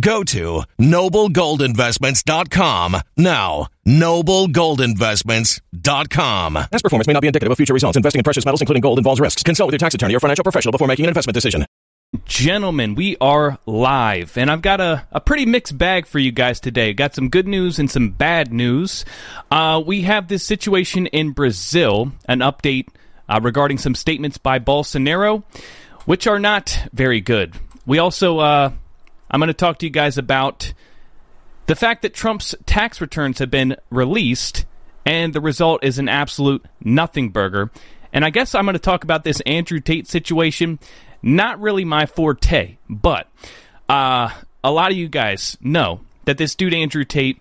Go to noblegoldinvestments.com now. Noblegoldinvestments.com. Past performance may not be indicative of future results. Investing in precious metals, including gold, involves risks. Consult with your tax attorney or financial professional before making an investment decision. Gentlemen, we are live, and I've got a, a pretty mixed bag for you guys today. Got some good news and some bad news. Uh, we have this situation in Brazil, an update uh, regarding some statements by Bolsonaro, which are not very good. We also, uh, I'm going to talk to you guys about the fact that Trump's tax returns have been released, and the result is an absolute nothing burger. And I guess I'm going to talk about this Andrew Tate situation not really my forte, but uh, a lot of you guys know that this dude, Andrew Tate,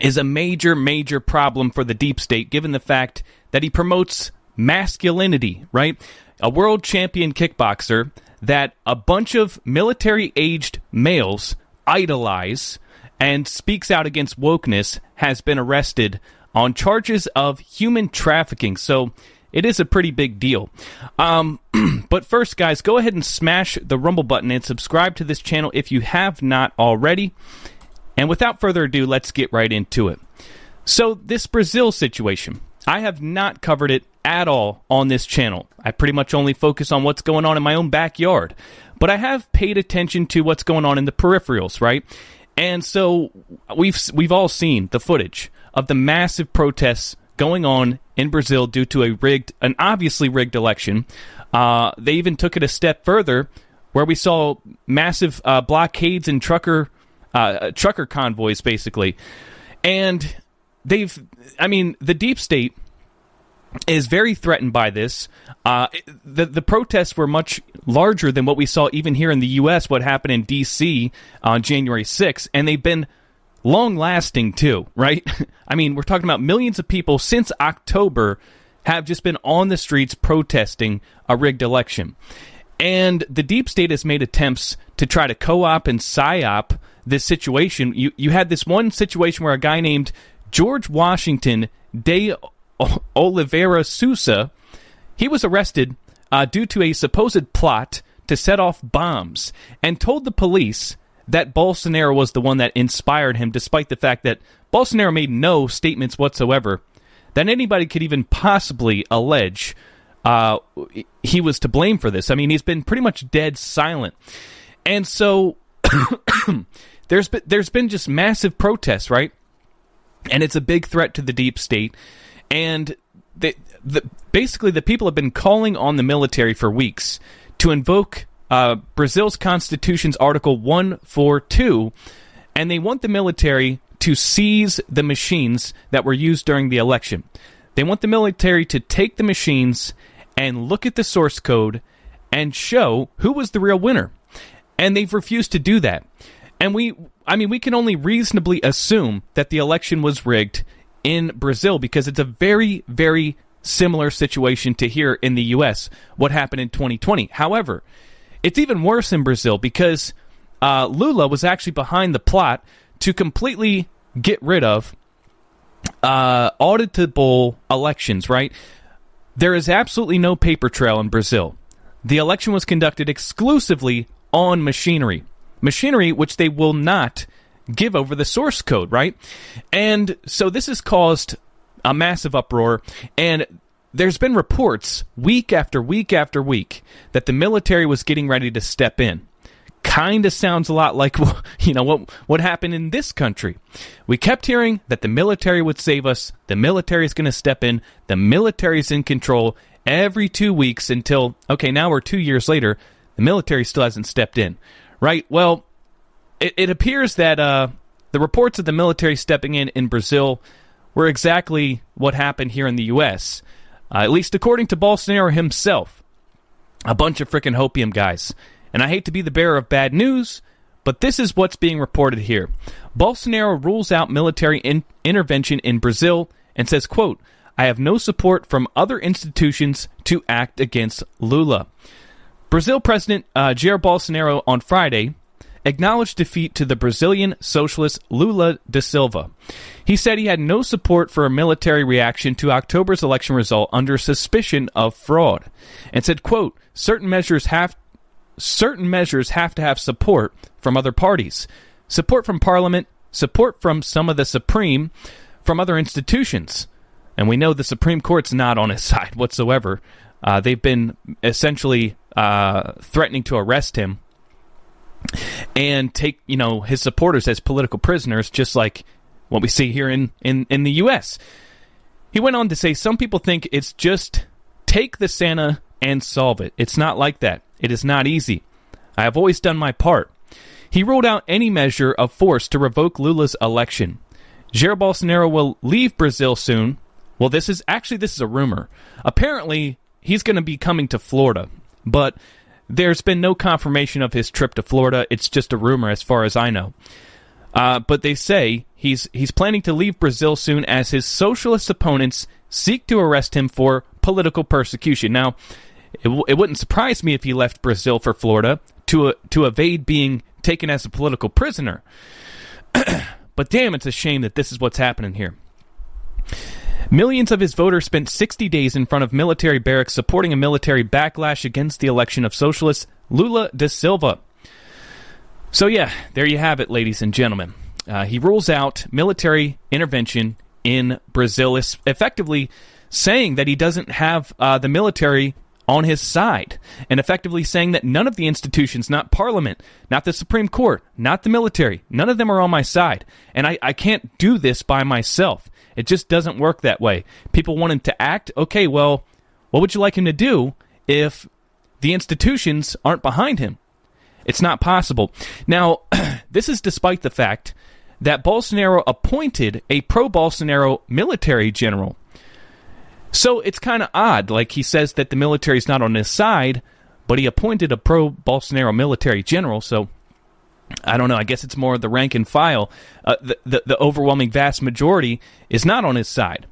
is a major, major problem for the deep state, given the fact that he promotes masculinity, right? A world champion kickboxer that a bunch of military aged males idolize and speaks out against wokeness has been arrested on charges of human trafficking. So it is a pretty big deal. Um, but first, guys, go ahead and smash the Rumble button and subscribe to this channel if you have not already. And without further ado, let's get right into it. So, this Brazil situation, I have not covered it at all on this channel. I pretty much only focus on what's going on in my own backyard. But I have paid attention to what's going on in the peripherals, right? And so we've we've all seen the footage of the massive protests going on in Brazil due to a rigged, an obviously rigged election. Uh, they even took it a step further, where we saw massive uh, blockades and trucker uh, trucker convoys, basically. And they've, I mean, the deep state is very threatened by this. Uh, the the protests were much larger than what we saw even here in the U.S. What happened in D.C. on January 6th, and they've been long lasting too, right? I mean, we're talking about millions of people since October have just been on the streets protesting a rigged election. And the deep state has made attempts to try to co op and psyop this situation. You, you had this one situation where a guy named George Washington Oliveira Souza, he was arrested uh, due to a supposed plot to set off bombs and told the police that Bolsonaro was the one that inspired him, despite the fact that Bolsonaro made no statements whatsoever that anybody could even possibly allege uh, he was to blame for this. I mean, he's been pretty much dead silent, and so there's been there's been just massive protests, right? And it's a big threat to the deep state, and they, the, basically the people have been calling on the military for weeks to invoke uh, Brazil's constitution's Article 142, and they want the military to seize the machines that were used during the election. They want the military to take the machines and look at the source code and show who was the real winner. And they've refused to do that. And we, I mean, we can only reasonably assume that the election was rigged in Brazil because it's a very, very similar situation to here in the U.S., what happened in 2020. However, it's even worse in Brazil because uh, Lula was actually behind the plot to completely get rid of uh, auditable elections, right? There is absolutely no paper trail in Brazil. The election was conducted exclusively on machinery. Machinery which they will not give over the source code, right? And so this has caused a massive uproar. And there's been reports week after week after week that the military was getting ready to step in. Kind of sounds a lot like you know what what happened in this country. We kept hearing that the military would save us. The military is going to step in. The military is in control every 2 weeks until okay, now we're 2 years later. The military still hasn't stepped in. Right? Well, it, it appears that uh, the reports of the military stepping in in Brazil were exactly what happened here in the U.S uh, at least according to Bolsonaro himself. A bunch of freaking hopium guys. And I hate to be the bearer of bad news, but this is what's being reported here. Bolsonaro rules out military in- intervention in Brazil and says, quote, I have no support from other institutions to act against Lula. Brazil President uh, Jair Bolsonaro on Friday acknowledged defeat to the Brazilian socialist Lula da Silva. He said he had no support for a military reaction to October's election result under suspicion of fraud, and said, quote, certain measures have certain measures have to have support from other parties, support from parliament, support from some of the supreme, from other institutions. And we know the Supreme Court's not on his side whatsoever. Uh, they've been essentially uh, threatening to arrest him and take you know his supporters as political prisoners, just like what we see here in, in, in the U.S. He went on to say some people think it's just take the Santa and solve it. It's not like that. It is not easy. I have always done my part. He ruled out any measure of force to revoke Lula's election. Jair Bolsonaro will leave Brazil soon. Well, this is actually this is a rumor. Apparently, he's going to be coming to Florida, but there's been no confirmation of his trip to Florida. It's just a rumor, as far as I know. Uh, but they say he's he's planning to leave Brazil soon as his socialist opponents seek to arrest him for political persecution. Now, it, w- it wouldn't surprise me if he left Brazil for Florida to uh, to evade being taken as a political prisoner. but damn, it's a shame that this is what's happening here. Millions of his voters spent 60 days in front of military barracks supporting a military backlash against the election of socialist Lula da Silva. So, yeah, there you have it, ladies and gentlemen. Uh, he rules out military intervention in Brazil, effectively saying that he doesn't have uh, the military on his side, and effectively saying that none of the institutions, not Parliament, not the Supreme Court, not the military, none of them are on my side. And I, I can't do this by myself. It just doesn't work that way. People want him to act. Okay, well, what would you like him to do if the institutions aren't behind him? It's not possible. Now, this is despite the fact that Bolsonaro appointed a pro Bolsonaro military general. So it's kind of odd. Like he says that the military is not on his side, but he appointed a pro Bolsonaro military general. So I don't know. I guess it's more the rank and file. Uh, the, the, the overwhelming vast majority is not on his side,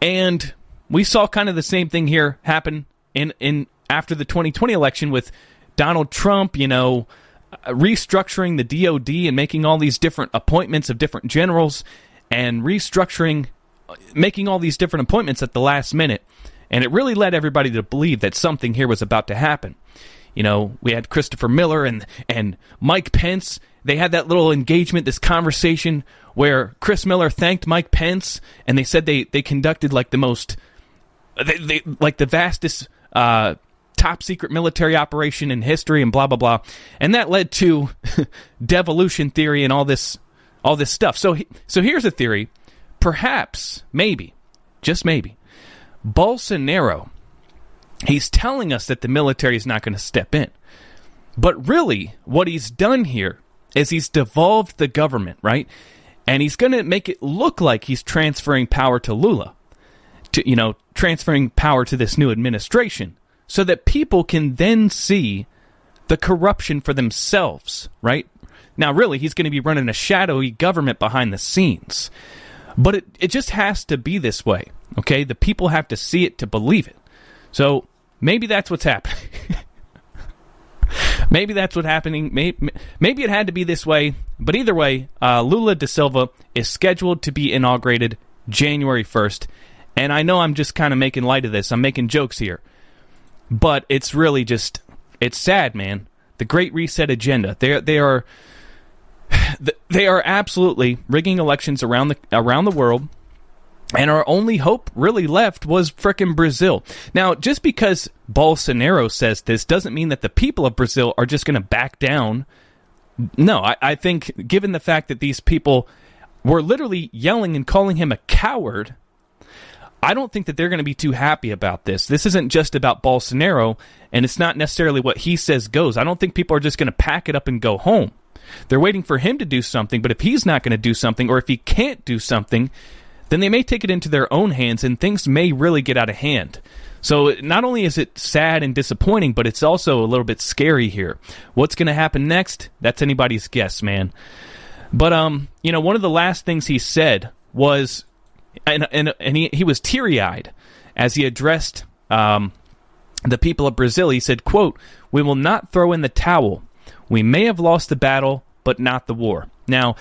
and we saw kind of the same thing here happen in in after the 2020 election with Donald Trump. You know, uh, restructuring the DoD and making all these different appointments of different generals and restructuring, uh, making all these different appointments at the last minute, and it really led everybody to believe that something here was about to happen. You know, we had Christopher Miller and and Mike Pence. They had that little engagement, this conversation where Chris Miller thanked Mike Pence, and they said they they conducted like the most, they, they like the vastest. Uh, top secret military operation in history and blah blah blah and that led to devolution theory and all this all this stuff so so here's a theory perhaps maybe just maybe Bolsonaro he's telling us that the military is not going to step in. But really, what he's done here is he's devolved the government, right? And he's going to make it look like he's transferring power to Lula, to you know, transferring power to this new administration, so that people can then see the corruption for themselves, right? Now, really, he's going to be running a shadowy government behind the scenes. But it, it just has to be this way, okay? The people have to see it to believe it. So Maybe that's what's happening. maybe that's what's happening. Maybe, maybe it had to be this way. But either way, uh, Lula da Silva is scheduled to be inaugurated January 1st. And I know I'm just kind of making light of this. I'm making jokes here. But it's really just, it's sad, man. The Great Reset agenda. They they are they are absolutely rigging elections around the around the world and our only hope really left was frickin' Brazil. Now, just because Bolsonaro says this doesn't mean that the people of Brazil are just going to back down. No, I, I, think given the fact that these people were literally yelling and calling him a coward, I don't think that they're going to be too happy about this. This isn't just about Bolsonaro, and it's not necessarily what he says goes. I don't think people are just going to pack it up and go home. They're waiting for him to do something, but if he's not going to do something, or if he can't do something, then they may take it into their own hands and things may really get out of hand. So not only is it sad and disappointing, but it's also a little bit scary here. What's going to happen next? That's anybody's guess, man. But um, you know, one of the last things he said was, and and, and he he was teary eyed as he addressed um, the people of Brazil. He said, "quote We will not throw in the towel. We may have lost the battle, but not the war." Now,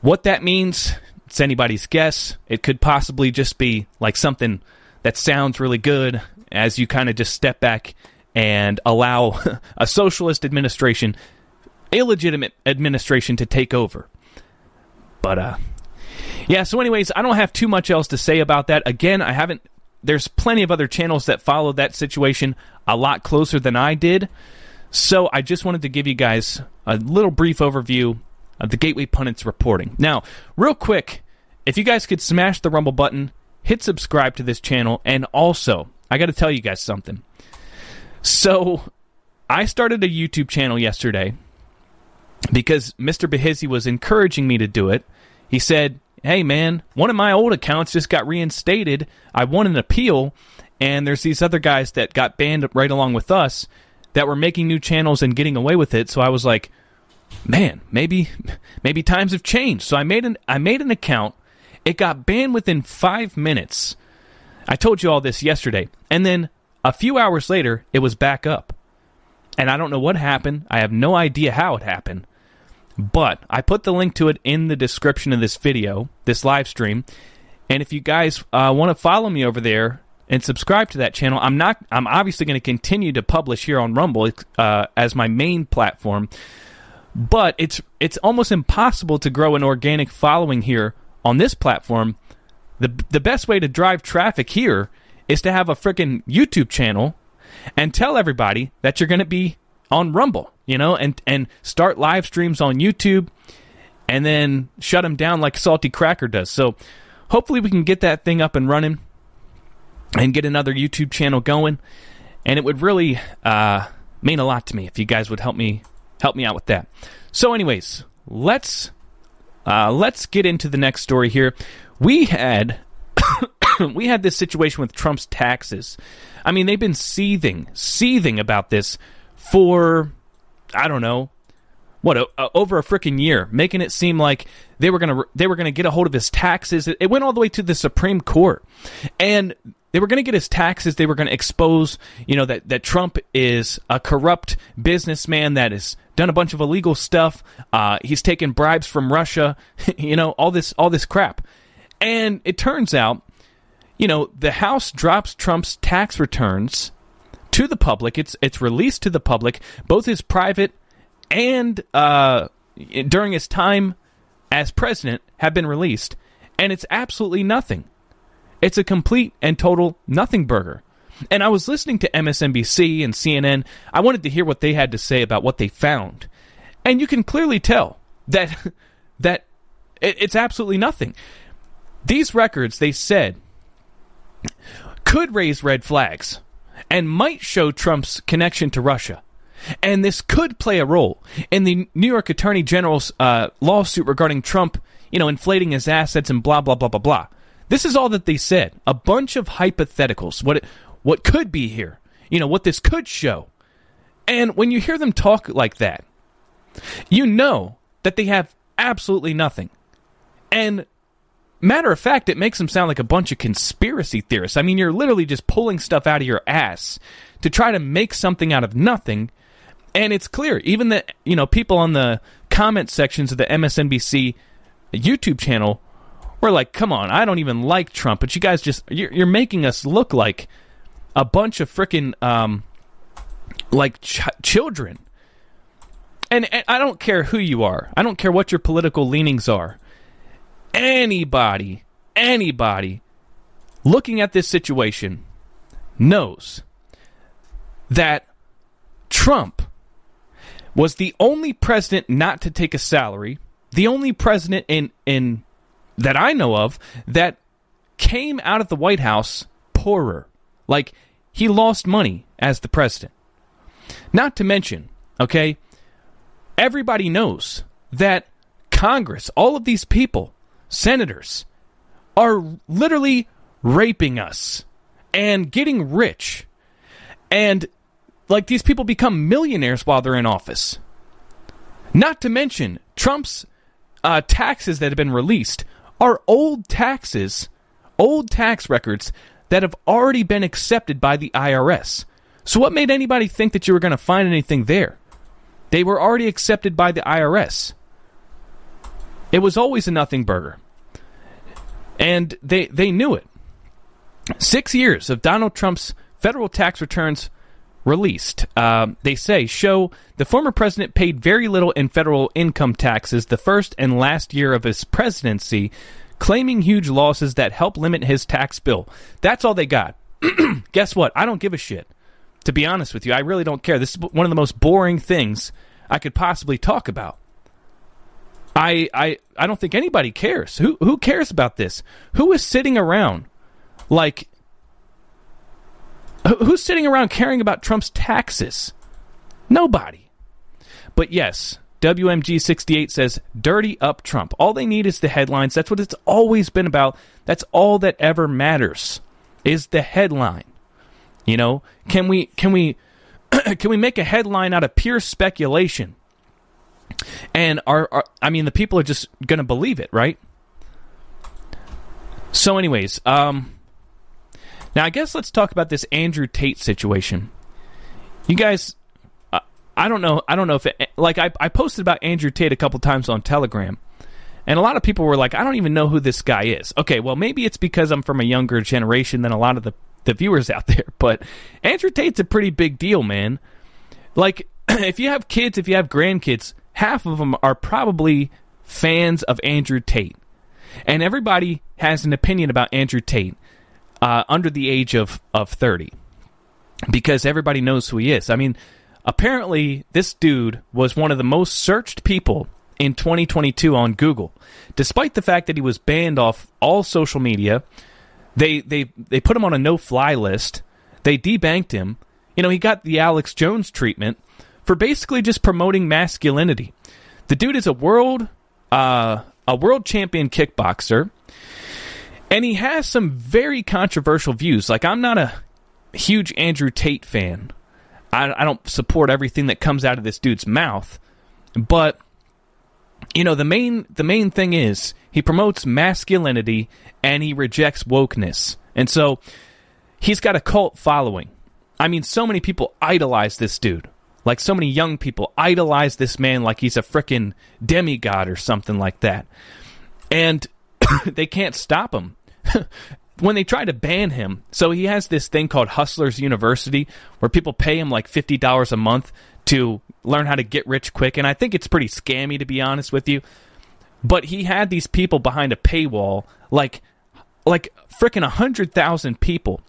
what that means it's anybody's guess. It could possibly just be like something that sounds really good as you kind of just step back and allow a socialist administration, illegitimate administration, to take over. But, uh, yeah, so, anyways, I don't have too much else to say about that. Again, I haven't, there's plenty of other channels that follow that situation a lot closer than I did. So, I just wanted to give you guys a little brief overview the Gateway Pundits reporting. Now, real quick, if you guys could smash the Rumble button, hit subscribe to this channel, and also, I got to tell you guys something. So, I started a YouTube channel yesterday because Mr. Behizzi was encouraging me to do it. He said, Hey man, one of my old accounts just got reinstated. I won an appeal, and there's these other guys that got banned right along with us that were making new channels and getting away with it. So I was like, man, maybe maybe times have changed. So I made an I made an account. It got banned within five minutes. I told you all this yesterday, and then a few hours later, it was back up. And I don't know what happened. I have no idea how it happened. But I put the link to it in the description of this video, this live stream. And if you guys uh, want to follow me over there and subscribe to that channel, I'm not. I'm obviously going to continue to publish here on Rumble uh, as my main platform, but it's it's almost impossible to grow an organic following here on this platform. the The best way to drive traffic here is to have a freaking YouTube channel and tell everybody that you're going to be on Rumble, you know, and and start live streams on YouTube, and then shut them down like Salty Cracker does. So hopefully we can get that thing up and running and get another YouTube channel going. And it would really uh, mean a lot to me if you guys would help me help me out with that. So, anyways, let's uh, let's get into the next story here. We had we had this situation with Trump's taxes. I mean, they've been seething, seething about this for I don't know what a, a, over a freaking year, making it seem like they were gonna they were gonna get a hold of his taxes. It, it went all the way to the Supreme Court, and they were going to get his taxes. They were going to expose, you know, that, that Trump is a corrupt businessman that has done a bunch of illegal stuff. Uh, he's taken bribes from Russia, you know, all this all this crap. And it turns out, you know, the House drops Trump's tax returns to the public. It's it's released to the public, both his private and uh, during his time as president have been released, and it's absolutely nothing. It's a complete and total nothing burger. And I was listening to MSNBC and CNN. I wanted to hear what they had to say about what they found. And you can clearly tell that that it's absolutely nothing. These records, they said, could raise red flags and might show Trump's connection to Russia. And this could play a role in the New York Attorney General's uh, lawsuit regarding Trump, you know, inflating his assets and blah, blah, blah, blah, blah. This is all that they said. A bunch of hypotheticals. What it, what could be here? You know, what this could show. And when you hear them talk like that, you know that they have absolutely nothing. And matter of fact, it makes them sound like a bunch of conspiracy theorists. I mean, you're literally just pulling stuff out of your ass to try to make something out of nothing. And it's clear, even the you know people on the comment sections of the MSNBC YouTube channel we're like, come on, I don't even like Trump, but you guys just you're, you're making us look like a bunch of freaking um, like ch- children. And, and I don't care who you are. I don't care what your political leanings are. Anybody, anybody looking at this situation knows that Trump was the only president not to take a salary, the only president in in that I know of that came out of the White House poorer. Like, he lost money as the president. Not to mention, okay, everybody knows that Congress, all of these people, senators, are literally raping us and getting rich. And, like, these people become millionaires while they're in office. Not to mention, Trump's uh, taxes that have been released are old taxes, old tax records that have already been accepted by the IRS. So, what made anybody think that you were going to find anything there? They were already accepted by the IRS. It was always a nothing burger. And they, they knew it. Six years of Donald Trump's federal tax returns released, uh, they say, show the former president paid very little in federal income taxes the first and last year of his presidency, claiming huge losses that help limit his tax bill. That's all they got. Guess what? I don't give a shit. To be honest with you, I really don't care. This is one of the most boring things I could possibly talk about. I I I don't think anybody cares. Who who cares about this? Who is sitting around like Who's sitting around caring about Trump's taxes? Nobody. But yes, WMG68 says, dirty up Trump. All they need is the headlines. That's what it's always been about. That's all that ever matters is the headline. You know, can we can we can we make a headline out of pure speculation? And are, are I mean the people are just going to believe it, right? So anyways, um now, I guess let's talk about this Andrew Tate situation. You guys, uh, I don't know. I don't know if it, like I, I posted about Andrew Tate a couple times on Telegram, And a lot of people were like, I don't even know who this guy is. Okay, well, maybe it's because I'm from a younger generation than a lot of the, the viewers out there. But Andrew Tate's a pretty big deal, man. Like, if you have kids, if you have grandkids, half of them are probably fans of Andrew Tate. And everybody has an opinion about Andrew Tate uh, under the age of, of 30 because everybody knows who he is. I mean, apparently, this dude was one of the most searched people in 2022 on Google, despite the fact that he was banned off all social media. They they they put him on a no fly list. They debanked him. You know, he got the Alex Jones treatment for basically just promoting masculinity. The dude is a world uh, a world champion kickboxer, and he has some very controversial views. Like I'm not a huge Andrew Tate fan. I, I don't support everything that comes out of this dude's mouth, but you know the main the main thing is he promotes masculinity and he rejects wokeness. And so he's got a cult following. I mean so many people idolize this dude. Like so many young people idolize this man like he's a freaking demigod or something like that. And they can't stop him. when they try to ban him, so he has this thing called Hustlers University where people pay him like $50 a month to learn how to get rich quick. And I think it's pretty scammy, to be honest with you. But he had these people behind a paywall, like, like freaking 100,000 people.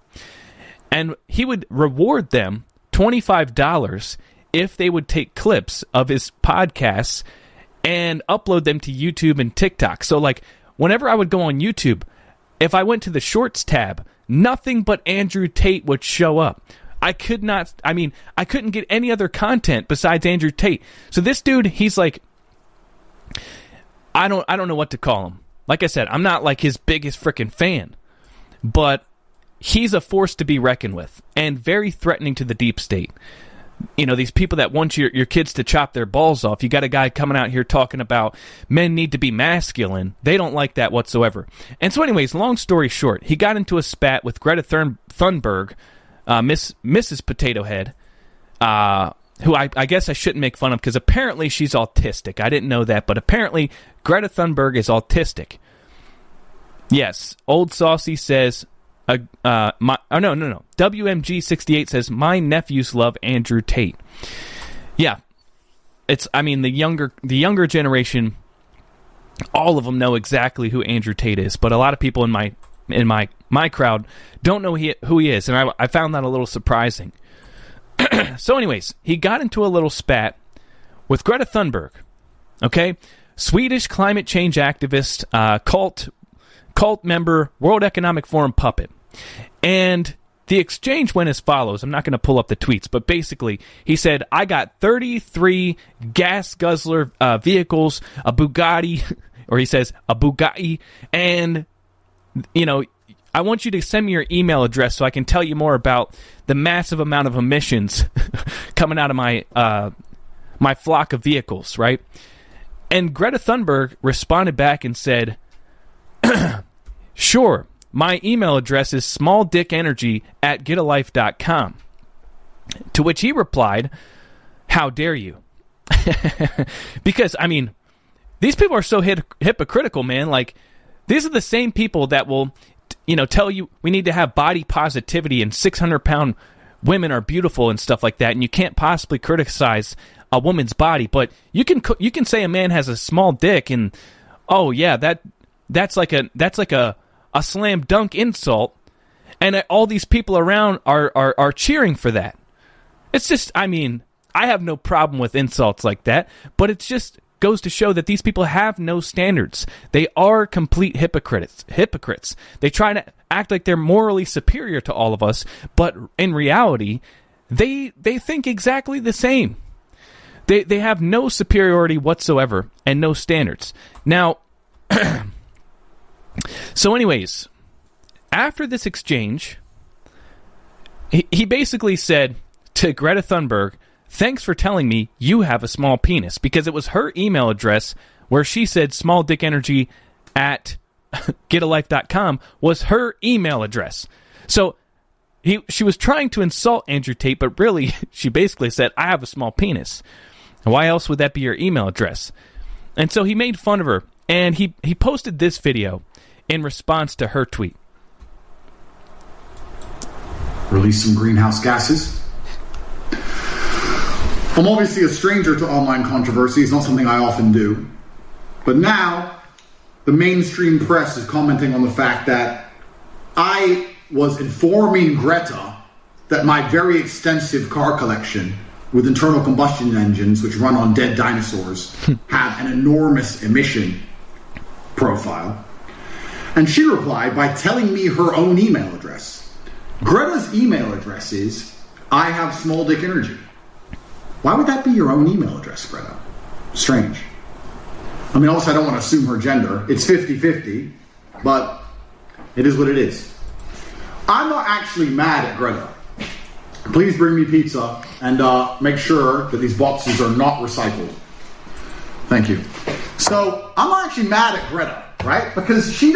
And he would reward them $25 if they would take clips of his podcasts and upload them to YouTube and TikTok. So, like, whenever I would go on YouTube, if I went to the Shorts tab, nothing but Andrew Tate would show up. I could not. I mean, I couldn't get any other content besides Andrew Tate. So this dude, he's like, I don't, I don't know what to call him. Like I said, I'm not like his biggest freaking fan, but he's a force to be reckoned with and very threatening to the deep state. You know, these people that want your, your kids to chop their balls off. You got a guy coming out here talking about men need to be masculine. They don't like that whatsoever. And so, anyways, long story short, he got into a spat with Greta Thun- Thunberg, uh, Miss Mrs. Potato Head, uh, who I, I, guess I shouldn't make fun of because apparently she's autistic. I didn't know that, but apparently Greta Thunberg is autistic. Yes, Old Saucy says, uh, uh, my, oh no, no, no. WMG68 says, my nephews love Andrew Tate. Yeah, it's, I mean, the younger, the younger generation, all of them know exactly who Andrew Tate is, but a lot of people in my in my my crowd don't know he, who he is, and I, I found that a little surprising. so, anyways, he got into a little spat with Greta Thunberg. Okay, Swedish climate change activist, uh, cult cult member, World Economic Forum puppet, and the exchange went as follows. I'm not going to pull up the tweets, but basically, he said, I got 33 gas guzzler uh, vehicles, a Bugatti, or he says, a Bugatti, and you know, I want you to send me your email address so I can tell you more about the massive amount of emissions coming out of my uh, my flock of vehicles, right? And Greta Thunberg responded back and said, "Sure, my email address is smalldickenergy at getalife.com." To which he replied, "How dare you?" because I mean, these people are so hip- hypocritical, man. Like these are the same people that will, you know, tell you we need to have body positivity and 600 pound women are beautiful and stuff like that, and you can't possibly criticize a woman's body, but you can you can say a man has a small dick, and oh yeah, that that's like a that's like a a slam dunk insult, and all these people around are are are cheering for that. It's just, I mean, I have no problem with insults like that, but it just goes to show that these people have no standards. They are complete hypocrites. Hypocrites. They try to act like they're morally superior to all of us, but in reality, they they think exactly the same. They they have no superiority whatsoever and no standards. Now So anyways, after this exchange, he, he basically said to Greta Thunberg, Thanks for telling me you have a small penis because it was her email address where she said small dick energy at getalife.com was her email address. So he, she was trying to insult Andrew Tate, but really she basically said, I have a small penis. Why else would that be your email address? And so he made fun of her and he he posted this video in response to her tweet. Release some greenhouse gases. I'm obviously a stranger to online controversy. It's not something I often do. But now, the mainstream press is commenting on the fact that I was informing Greta that my very extensive car collection with internal combustion engines, which run on dead dinosaurs, have an enormous emission profile. And she replied by telling me her own email address. Greta's email address is I have small dick energy. Why would that be your own email address, Greta? Strange. I mean, also, I don't want to assume her gender. It's 50 50, but it is what it is. I'm not actually mad at Greta. Please bring me pizza and uh, make sure that these boxes are not recycled. Thank you. So I'm not actually mad at Greta, right? Because she.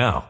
now.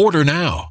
Order now.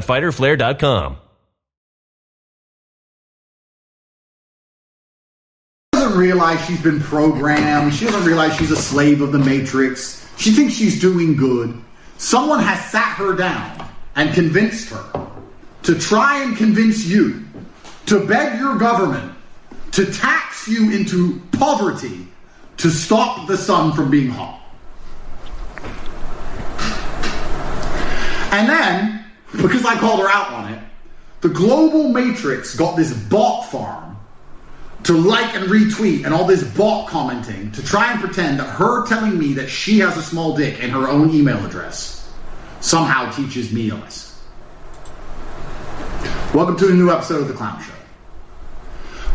www.fighterflare.com. She doesn't realize she's been programmed. She doesn't realize she's a slave of the Matrix. She thinks she's doing good. Someone has sat her down and convinced her to try and convince you to beg your government to tax you into poverty to stop the sun from being hot. And then, because I called her out on it, the global matrix got this bot farm to like and retweet and all this bot commenting to try and pretend that her telling me that she has a small dick and her own email address somehow teaches me a lesson. Welcome to a new episode of The Clown Show.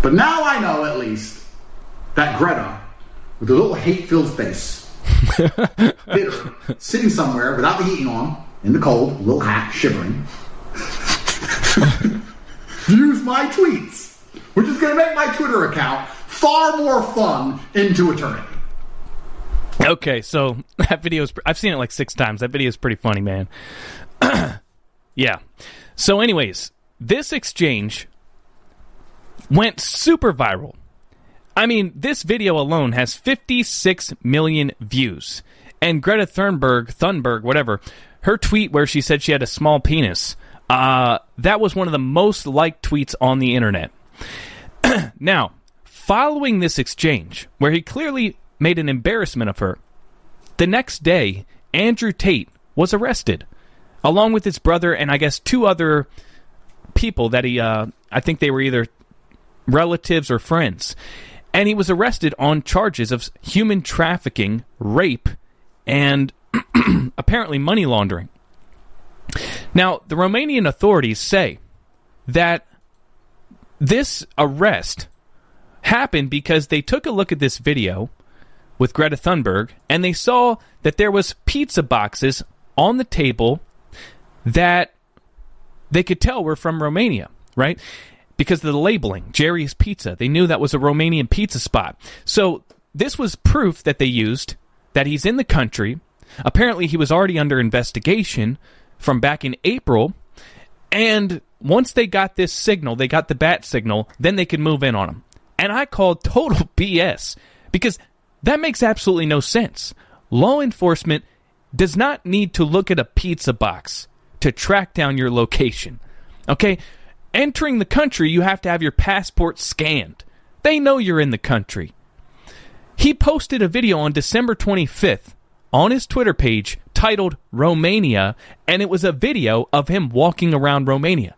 But now I know at least that Greta, with a little hate-filled face, bitter, sitting somewhere without the heating on, in the cold, little hat, shivering, views my tweets, which is going to make my Twitter account far more fun into eternity. Okay, so that video is. I've seen it like six times. That video is pretty funny, man. yeah. So, anyways, this exchange went super viral. I mean, this video alone has 56 million views. And Greta Thunberg, Thunberg, whatever, her tweet where she said she had a small penis, uh, that was one of the most liked tweets on the internet. now, following this exchange, where he clearly made an embarrassment of her, the next day, Andrew Tate was arrested, along with his brother and I guess two other people that he, uh, I think they were either relatives or friends. And he was arrested on charges of human trafficking, rape, and apparently money laundering. Now, the Romanian authorities say that this arrest happened because they took a look at this video with Greta Thunberg and they saw that there was pizza boxes on the table that they could tell were from Romania, right? Because of the labeling, Jerry's Pizza. They knew that was a Romanian pizza spot. So this was proof that they used that he's in the country. Apparently, he was already under investigation from back in April. And once they got this signal, they got the bat signal, then they could move in on him. And I called total BS because that makes absolutely no sense. Law enforcement does not need to look at a pizza box to track down your location. Okay? Entering the country, you have to have your passport scanned. They know you're in the country. He posted a video on December 25th on his Twitter page titled Romania, and it was a video of him walking around Romania.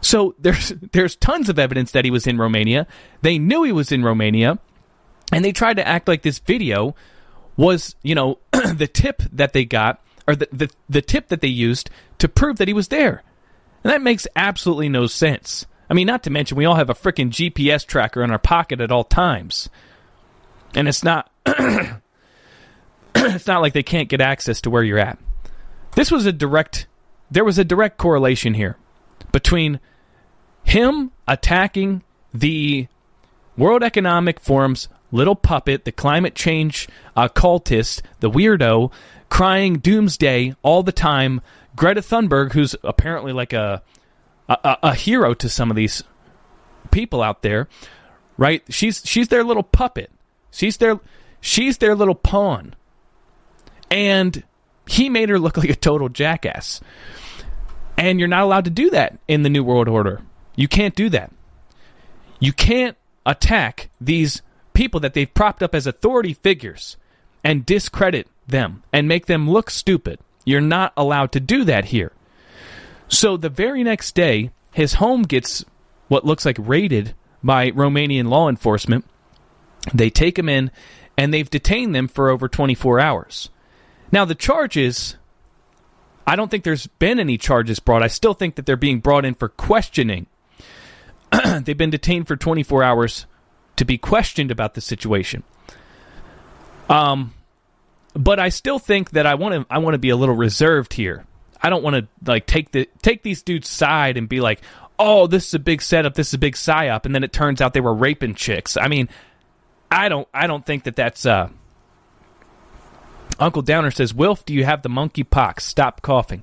So there's there's tons of evidence that he was in Romania. They knew he was in Romania, and they tried to act like this video was, you know, the tip that they got or the, the the tip that they used to prove that he was there. And that makes absolutely no sense. I mean, not to mention we all have a freaking GPS tracker in our pocket at all times. And it's not it's not like they can't get access to where you're at. This was a direct there was a direct correlation here between him attacking the World Economic Forum's little puppet, the climate change uh, cultist, the weirdo, crying doomsday all the time, Greta Thunberg, who's apparently like a, a a hero to some of these people out there, right? She's she's their little puppet. She's their she's their little pawn. And he made her look like a total jackass. And you're not allowed to do that in the New World Order. You can't do that. You can't attack these people that they've propped up as authority figures and discredit them and make them look stupid. You're not allowed to do that here. So the very next day, his home gets what looks like raided by Romanian law enforcement. They take him in and they've detained them for over 24 hours. Now, the charges, I don't think there's been any charges brought. I still think that they're being brought in for questioning. They've been detained for 24 hours to be questioned about the situation. Um, but I still think that I want to I want to be a little reserved here. I don't want to like take the take these dudes' side and be like, "Oh, this is a big setup, this is a big psyop," and then it turns out they were raping chicks. I mean, I don't I don't think that that's uh Uncle Downer says, Wilf, do you have the monkey pox? Stop coughing.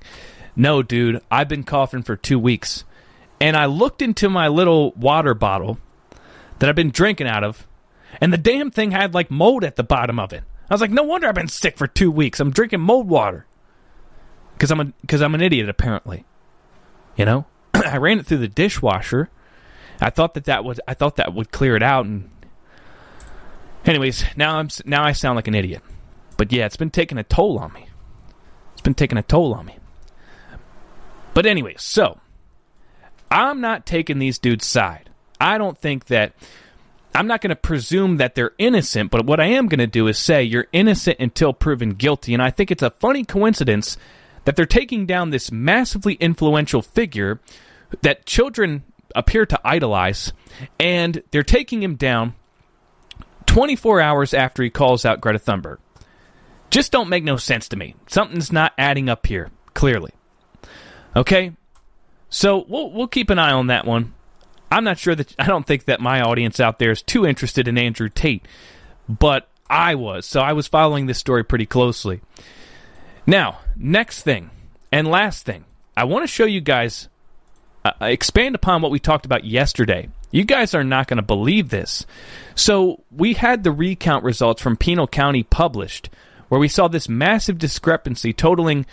No, dude, I've been coughing for two weeks. And I looked into my little water bottle that I've been drinking out of, and the damn thing had like mold at the bottom of it. I was like, no wonder I've been sick for two weeks. I'm drinking mold water because I'm a because I'm an idiot apparently. You know, I ran it through the dishwasher. I thought that that would I thought that would clear it out. And anyways, now I'm now I sound like an idiot. But yeah, it's been taking a toll on me. It's been taking a toll on me. But anyway, so I'm not taking these dudes' side. I don't think that I'm not going to presume that they're innocent, but what I am going to do is say you're innocent until proven guilty. And I think it's a funny coincidence that they're taking down this massively influential figure that children appear to idolize, and they're taking him down 24 hours after he calls out Greta Thunberg. Just don't make no sense to me. Something's not adding up here, clearly. Okay? So we'll we'll keep an eye on that one. I'm not sure that I don't think that my audience out there is too interested in Andrew Tate, but I was. So I was following this story pretty closely. Now, next thing and last thing, I want to show you guys uh, expand upon what we talked about yesterday. You guys are not going to believe this. So, we had the recount results from Pinal County published where we saw this massive discrepancy totaling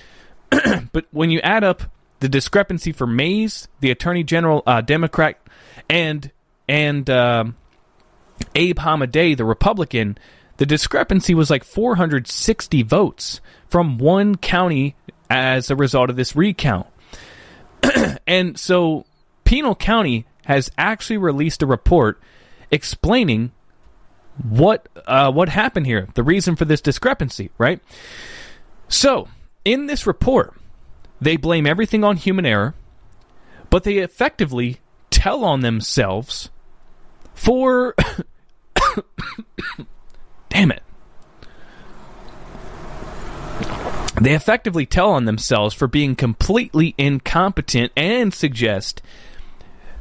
but when you add up the discrepancy for Mayes, the Attorney General uh, Democrat, and and uh, Abe Hamadeh, the Republican, the discrepancy was like 460 votes from one county as a result of this recount. and so Pinal County has actually released a report explaining what uh, what happened here, the reason for this discrepancy, right? So, in this report, they blame everything on human error, but they effectively tell on themselves for damn it. They effectively tell on themselves for being completely incompetent and suggest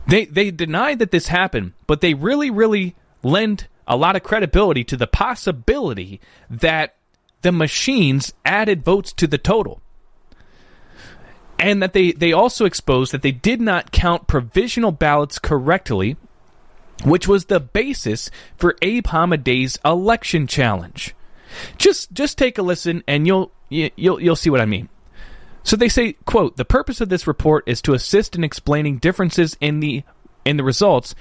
they they deny that this happened, but they really really lend a lot of credibility to the possibility that the machines added votes to the total. And that they, they also exposed that they did not count provisional ballots correctly, which was the basis for Abe Hamadeh's election challenge. Just just take a listen and you'll you'll you'll see what I mean. So they say, quote, the purpose of this report is to assist in explaining differences in the in the results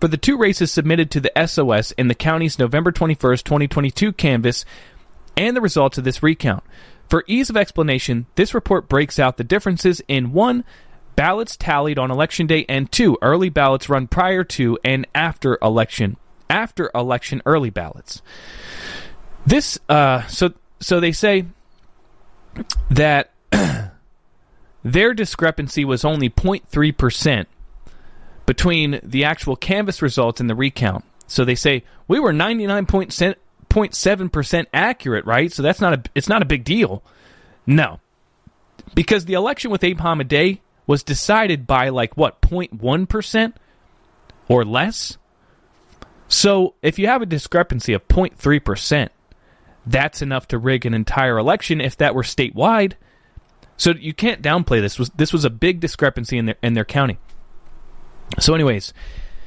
for the two races submitted to the SOS in the county's November 21st, 2022 canvass and the results of this recount. For ease of explanation, this report breaks out the differences in one, ballots tallied on election day, and two, early ballots run prior to and after election, after election early ballots. This, uh, so so they say that their discrepancy was only 0.3 percent between the actual canvas results and the recount. So they say we were 99.7% accurate, right? So that's not a it's not a big deal. No. Because the election with Abe Hamadeh was decided by like what 0.1% or less. So if you have a discrepancy of 0.3%, that's enough to rig an entire election if that were statewide. So you can't downplay this. This was a big discrepancy in their in their county. So, anyways,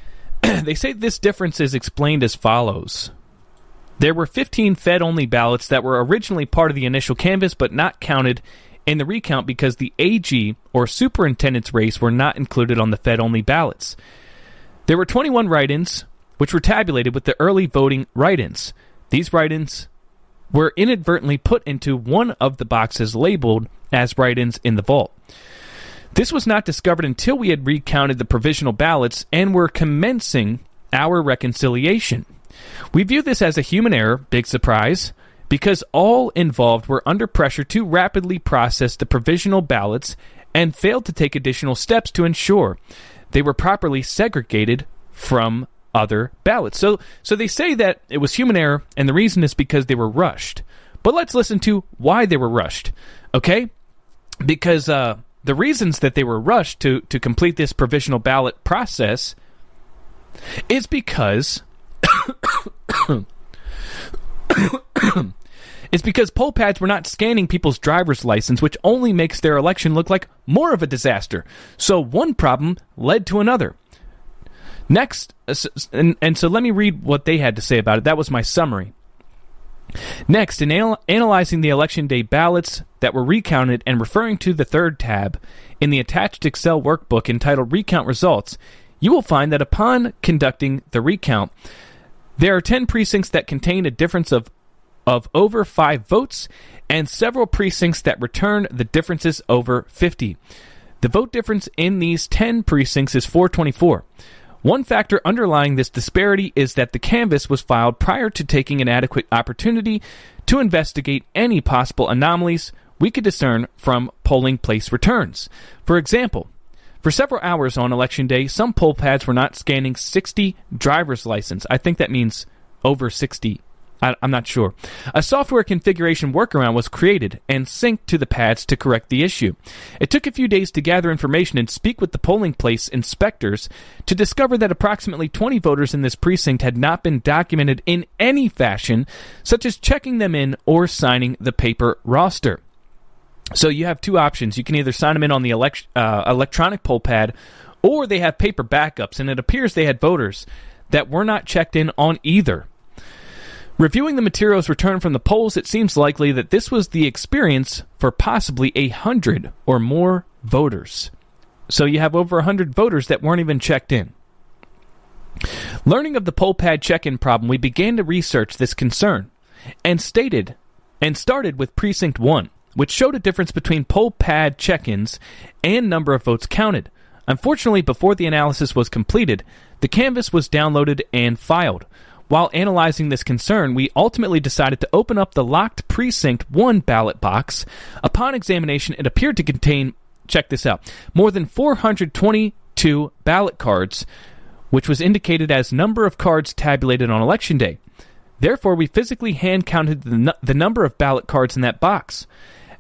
they say this difference is explained as follows. There were 15 Fed only ballots that were originally part of the initial canvass but not counted in the recount because the AG or superintendent's race were not included on the Fed only ballots. There were 21 write ins, which were tabulated with the early voting write ins. These write ins were inadvertently put into one of the boxes labeled as write ins in the vault. This was not discovered until we had recounted the provisional ballots and were commencing our reconciliation. We view this as a human error, big surprise, because all involved were under pressure to rapidly process the provisional ballots and failed to take additional steps to ensure they were properly segregated from other ballots. So so they say that it was human error and the reason is because they were rushed. But let's listen to why they were rushed. Okay? Because uh the reasons that they were rushed to, to complete this provisional ballot process is because it's because poll pads were not scanning people's driver's license, which only makes their election look like more of a disaster. So one problem led to another. Next, uh, and, and so let me read what they had to say about it. That was my summary. Next, in anal- analyzing the election day ballots that were recounted and referring to the third tab in the attached Excel workbook entitled Recount Results, you will find that upon conducting the recount, there are 10 precincts that contain a difference of, of over 5 votes and several precincts that return the differences over 50. The vote difference in these 10 precincts is 424. One factor underlying this disparity is that the canvass was filed prior to taking an adequate opportunity to investigate any possible anomalies we could discern from polling place returns. For example, For several hours on election day, some poll pads were not scanning 60 driver's license. I think that means over 60 I, am not sure. A software configuration workaround was created and synced to the pads to correct the issue. It took a few days to gather information and speak with the polling place inspectors to discover that approximately 20 voters in this precinct had not been documented in any fashion, such as checking them in or signing the paper roster. So you have two options. You can either sign them in on the elect- uh, electronic poll pad, or they have paper backups, and it appears they had voters that were not checked in on either. Reviewing the materials returned from the polls, it seems likely that this was the experience for possibly a hundred or more voters. So you have over a hundred voters that weren't even checked in. Learning of the poll pad check-in problem, we began to research this concern and stated and started with precinct 1, which showed a difference between poll pad check-ins and number of votes counted. Unfortunately, before the analysis was completed, the canvas was downloaded and filed. While analyzing this concern, we ultimately decided to open up the locked precinct 1 ballot box. Upon examination, it appeared to contain, check this out, more than 422 ballot cards, which was indicated as number of cards tabulated on election day. Therefore, we physically hand counted the, the number of ballot cards in that box.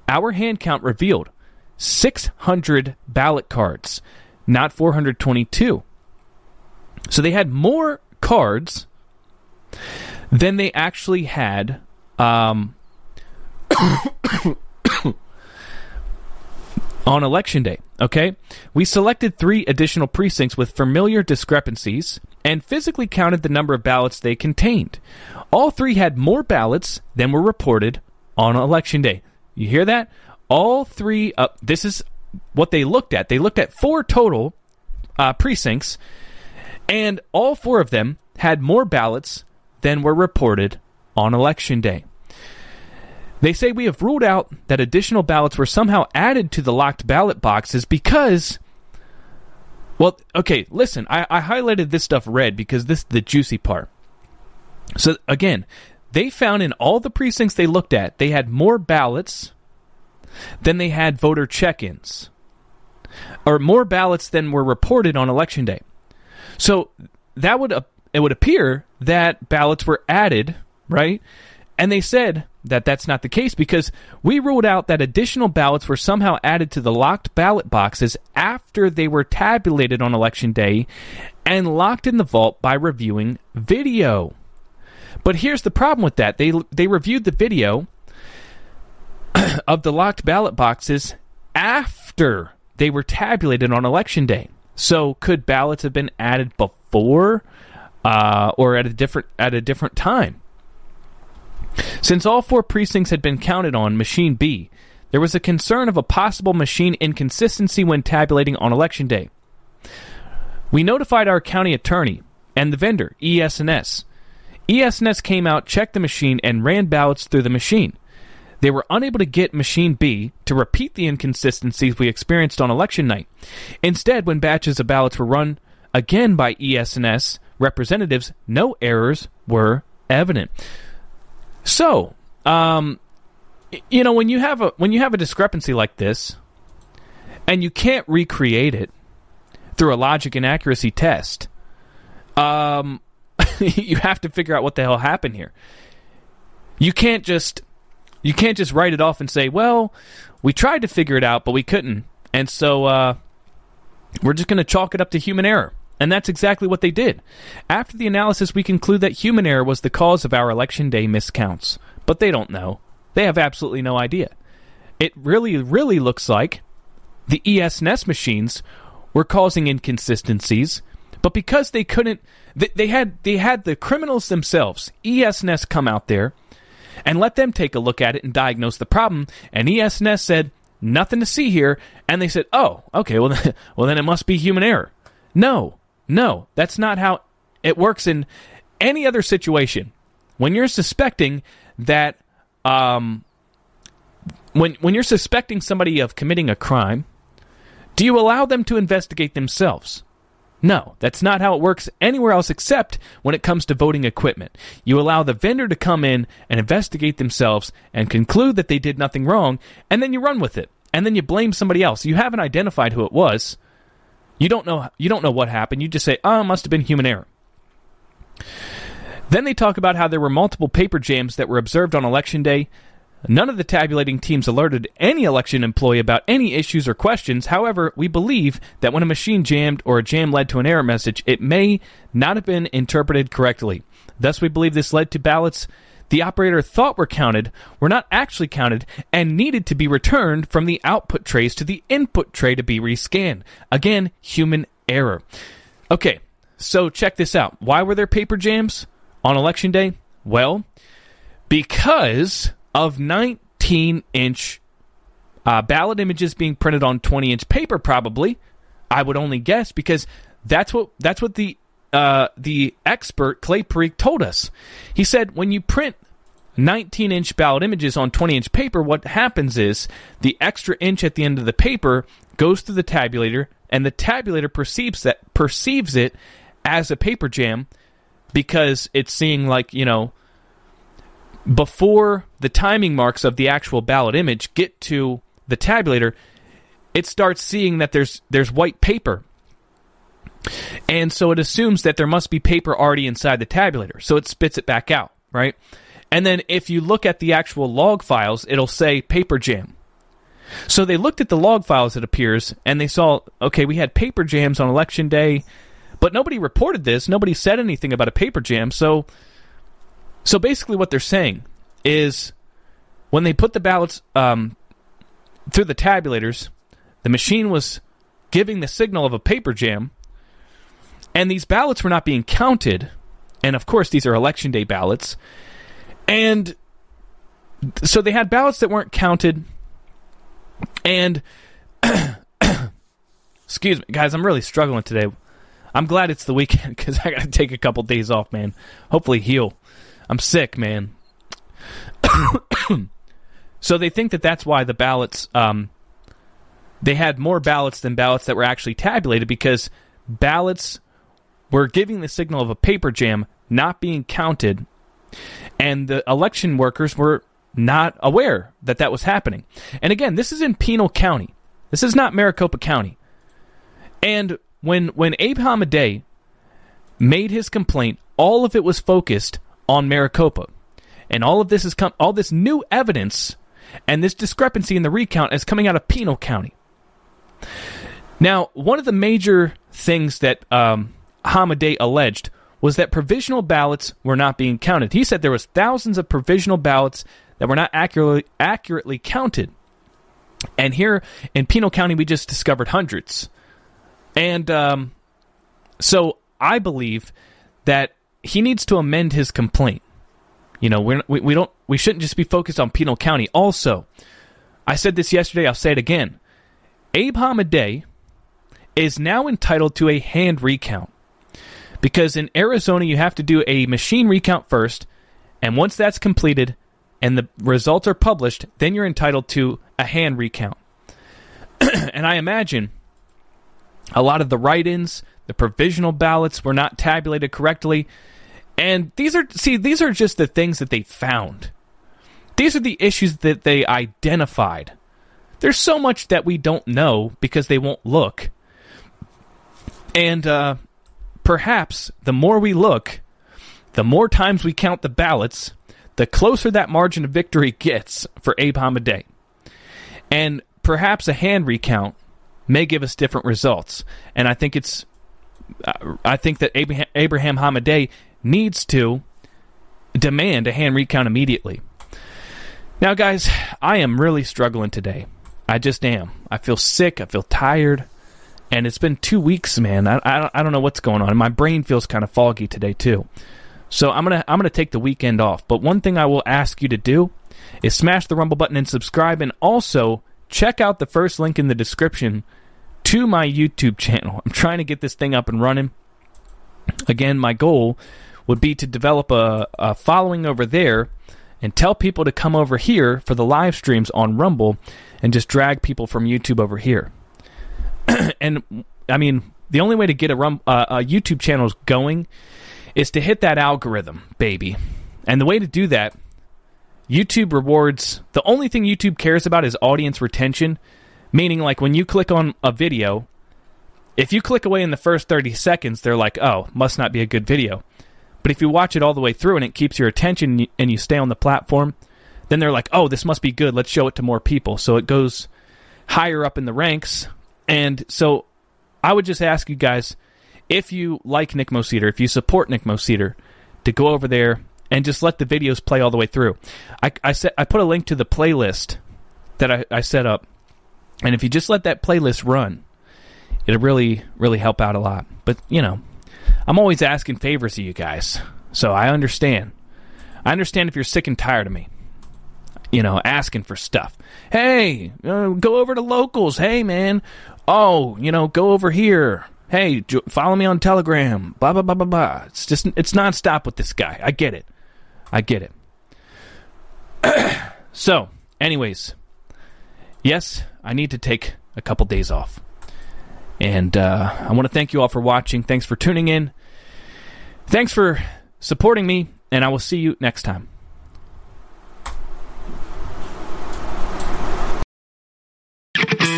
Our hand count revealed 600 ballot cards, not 422. So they had more cards than they actually had um, on election day. Okay? We selected three additional precincts with familiar discrepancies and physically counted the number of ballots they contained. All three had more ballots than were reported on election day. You hear that? All three, uh, this is what they looked at. They looked at four total uh, precincts, and all four of them had more ballots than were reported on election day. They say we have ruled out that additional ballots were somehow added to the locked ballot boxes because. Well, okay, listen, I, I highlighted this stuff red because this is the juicy part. So, again, they found in all the precincts they looked at, they had more ballots than they had voter check ins, or more ballots than were reported on election day. So, that would it would appear that ballots were added, right? And they said that that's not the case because we ruled out that additional ballots were somehow added to the locked ballot boxes after they were tabulated on election day and locked in the vault by reviewing video. But here's the problem with that. They they reviewed the video of the locked ballot boxes after they were tabulated on election day. So could ballots have been added before uh, or at a different at a different time. Since all four precincts had been counted on machine B, there was a concern of a possible machine inconsistency when tabulating on election day. We notified our county attorney and the vendor, ES&S. ES&S came out, checked the machine, and ran ballots through the machine. They were unable to get machine B to repeat the inconsistencies we experienced on election night. Instead, when batches of ballots were run again by ES&S, representatives, no errors were evident. So, um, you know, when you have a when you have a discrepancy like this, and you can't recreate it through a logic and accuracy test, um, you have to figure out what the hell happened here. You can't just you can't just write it off and say, "Well, we tried to figure it out, but we couldn't," and so uh, we're just going to chalk it up to human error. And that's exactly what they did. After the analysis, we conclude that human error was the cause of our election day miscounts. But they don't know. They have absolutely no idea. It really, really looks like the ES&S machines were causing inconsistencies, but because they couldn't, they, they had they had the criminals themselves, ES&S, come out there and let them take a look at it and diagnose the problem. And ES&S said nothing to see here, and they said, "Oh, okay, well, well then it must be human error." No, no, that's not how it works in any other situation. When you're suspecting that, um, when when you're suspecting somebody of committing a crime, do you allow them to investigate themselves? No, that's not how it works anywhere else except when it comes to voting equipment. You allow the vendor to come in and investigate themselves and conclude that they did nothing wrong, and then you run with it. And then you blame somebody else. You haven't identified who it was. You don't know you don't know what happened. You just say, "Oh, it must have been human error." Then they talk about how there were multiple paper jams that were observed on election day. None of the tabulating teams alerted any election employee about any issues or questions. However, we believe that when a machine jammed or a jam led to an error message, it may not have been interpreted correctly. Thus, we believe this led to ballots the operator thought were counted were not actually counted and needed to be returned from the output trays to the input tray to be rescanned. Again, human error. Okay, so check this out. Why were there paper jams on election day? Well, because of 19 inch uh, ballot images being printed on 20 inch paper, probably. I would only guess because that's what that's what the uh, the expert Clay Parikh told us. He said when you print 19 inch ballot images on 20 inch paper, what happens is the extra inch at the end of the paper goes through the tabulator, and the tabulator perceives that perceives it as a paper jam because it's seeing like you know before the timing marks of the actual ballot image get to the tabulator, it starts seeing that there's there's white paper. And so it assumes that there must be paper already inside the tabulator. So it spits it back out, right? And then if you look at the actual log files, it'll say paper jam. So they looked at the log files, it appears, and they saw, okay, we had paper jams on election day, but nobody reported this. Nobody said anything about a paper jam. So, so basically, what they're saying is when they put the ballots um, through the tabulators, the machine was giving the signal of a paper jam, and these ballots were not being counted. And of course, these are election day ballots. And so they had ballots that weren't counted. And excuse me, guys, I'm really struggling today. I'm glad it's the weekend because I got to take a couple days off, man. Hopefully, heal. I'm sick, man. so they think that that's why the ballots, um, they had more ballots than ballots that were actually tabulated because ballots were giving the signal of a paper jam not being counted and the election workers were not aware that that was happening. And again, this is in Pinal County. This is not Maricopa County. And when when Abe Hamadeh made his complaint, all of it was focused on Maricopa. And all of this is come all this new evidence and this discrepancy in the recount is coming out of Pinal County. Now, one of the major things that um, Hamadeh alleged was that provisional ballots were not being counted. He said there was thousands of provisional ballots that were not accurately accurately counted. And here in Pinal County, we just discovered hundreds. And um, so I believe that he needs to amend his complaint. You know, we're, we we don't we shouldn't just be focused on Pinal County. Also, I said this yesterday. I'll say it again. Abe Hamadeh is now entitled to a hand recount because in Arizona you have to do a machine recount first, and once that's completed and the results are published, then you're entitled to a hand recount. and I imagine a lot of the write-ins, the provisional ballots were not tabulated correctly, and these are see these are just the things that they found. These are the issues that they identified. There's so much that we don't know because they won't look. And uh, Perhaps the more we look, the more times we count the ballots, the closer that margin of victory gets for Abe Hamadeh. And perhaps a hand recount may give us different results. And I think it's, uh, I think that Abraham, Abraham Hamadeh needs to demand a hand recount immediately. Now, guys, I am really struggling today. I just am. I feel sick. I feel tired and it's been two weeks, man. I, I, I don't know what's going on. My brain feels kind of foggy today too. So I'm gonna I'm gonna take the weekend off. But one thing I will ask you to do is smash the rumble button and subscribe, and also check out the first link in the description to my YouTube channel. I'm trying to get this thing up and running. Again, my goal would be to develop a, a following over there and tell people to come over here for the live streams on Rumble and just drag people from YouTube over here. and I mean, the only way to get a, rum, uh, a YouTube channel going is to hit that algorithm, baby. And the way to do that, YouTube rewards the only thing YouTube cares about is audience retention, meaning like when you click on a video, if you click away in the first 30 seconds, they're like, oh, must not be a good video. But if you watch it all the way through and it keeps your attention and you stay on the platform, then they're like, oh, this must be good. Let's show it to more people. So it goes higher up in the ranks. And so I would just ask you guys if you like Nick Moseder, if you support Nick Moseder, to go over there and just let the videos play all the way through. I, I, set, I put a link to the playlist that I, I set up. And if you just let that playlist run, it'll really, really help out a lot. But, you know, I'm always asking favors of you guys. So I understand. I understand if you're sick and tired of me you know, asking for stuff. Hey, uh, go over to locals. Hey, man. Oh, you know, go over here. Hey, follow me on Telegram. Blah blah blah blah blah. It's just it's nonstop with this guy. I get it. I get it. so, anyways, yes, I need to take a couple days off, and uh, I want to thank you all for watching. Thanks for tuning in. Thanks for supporting me, and I will see you next time.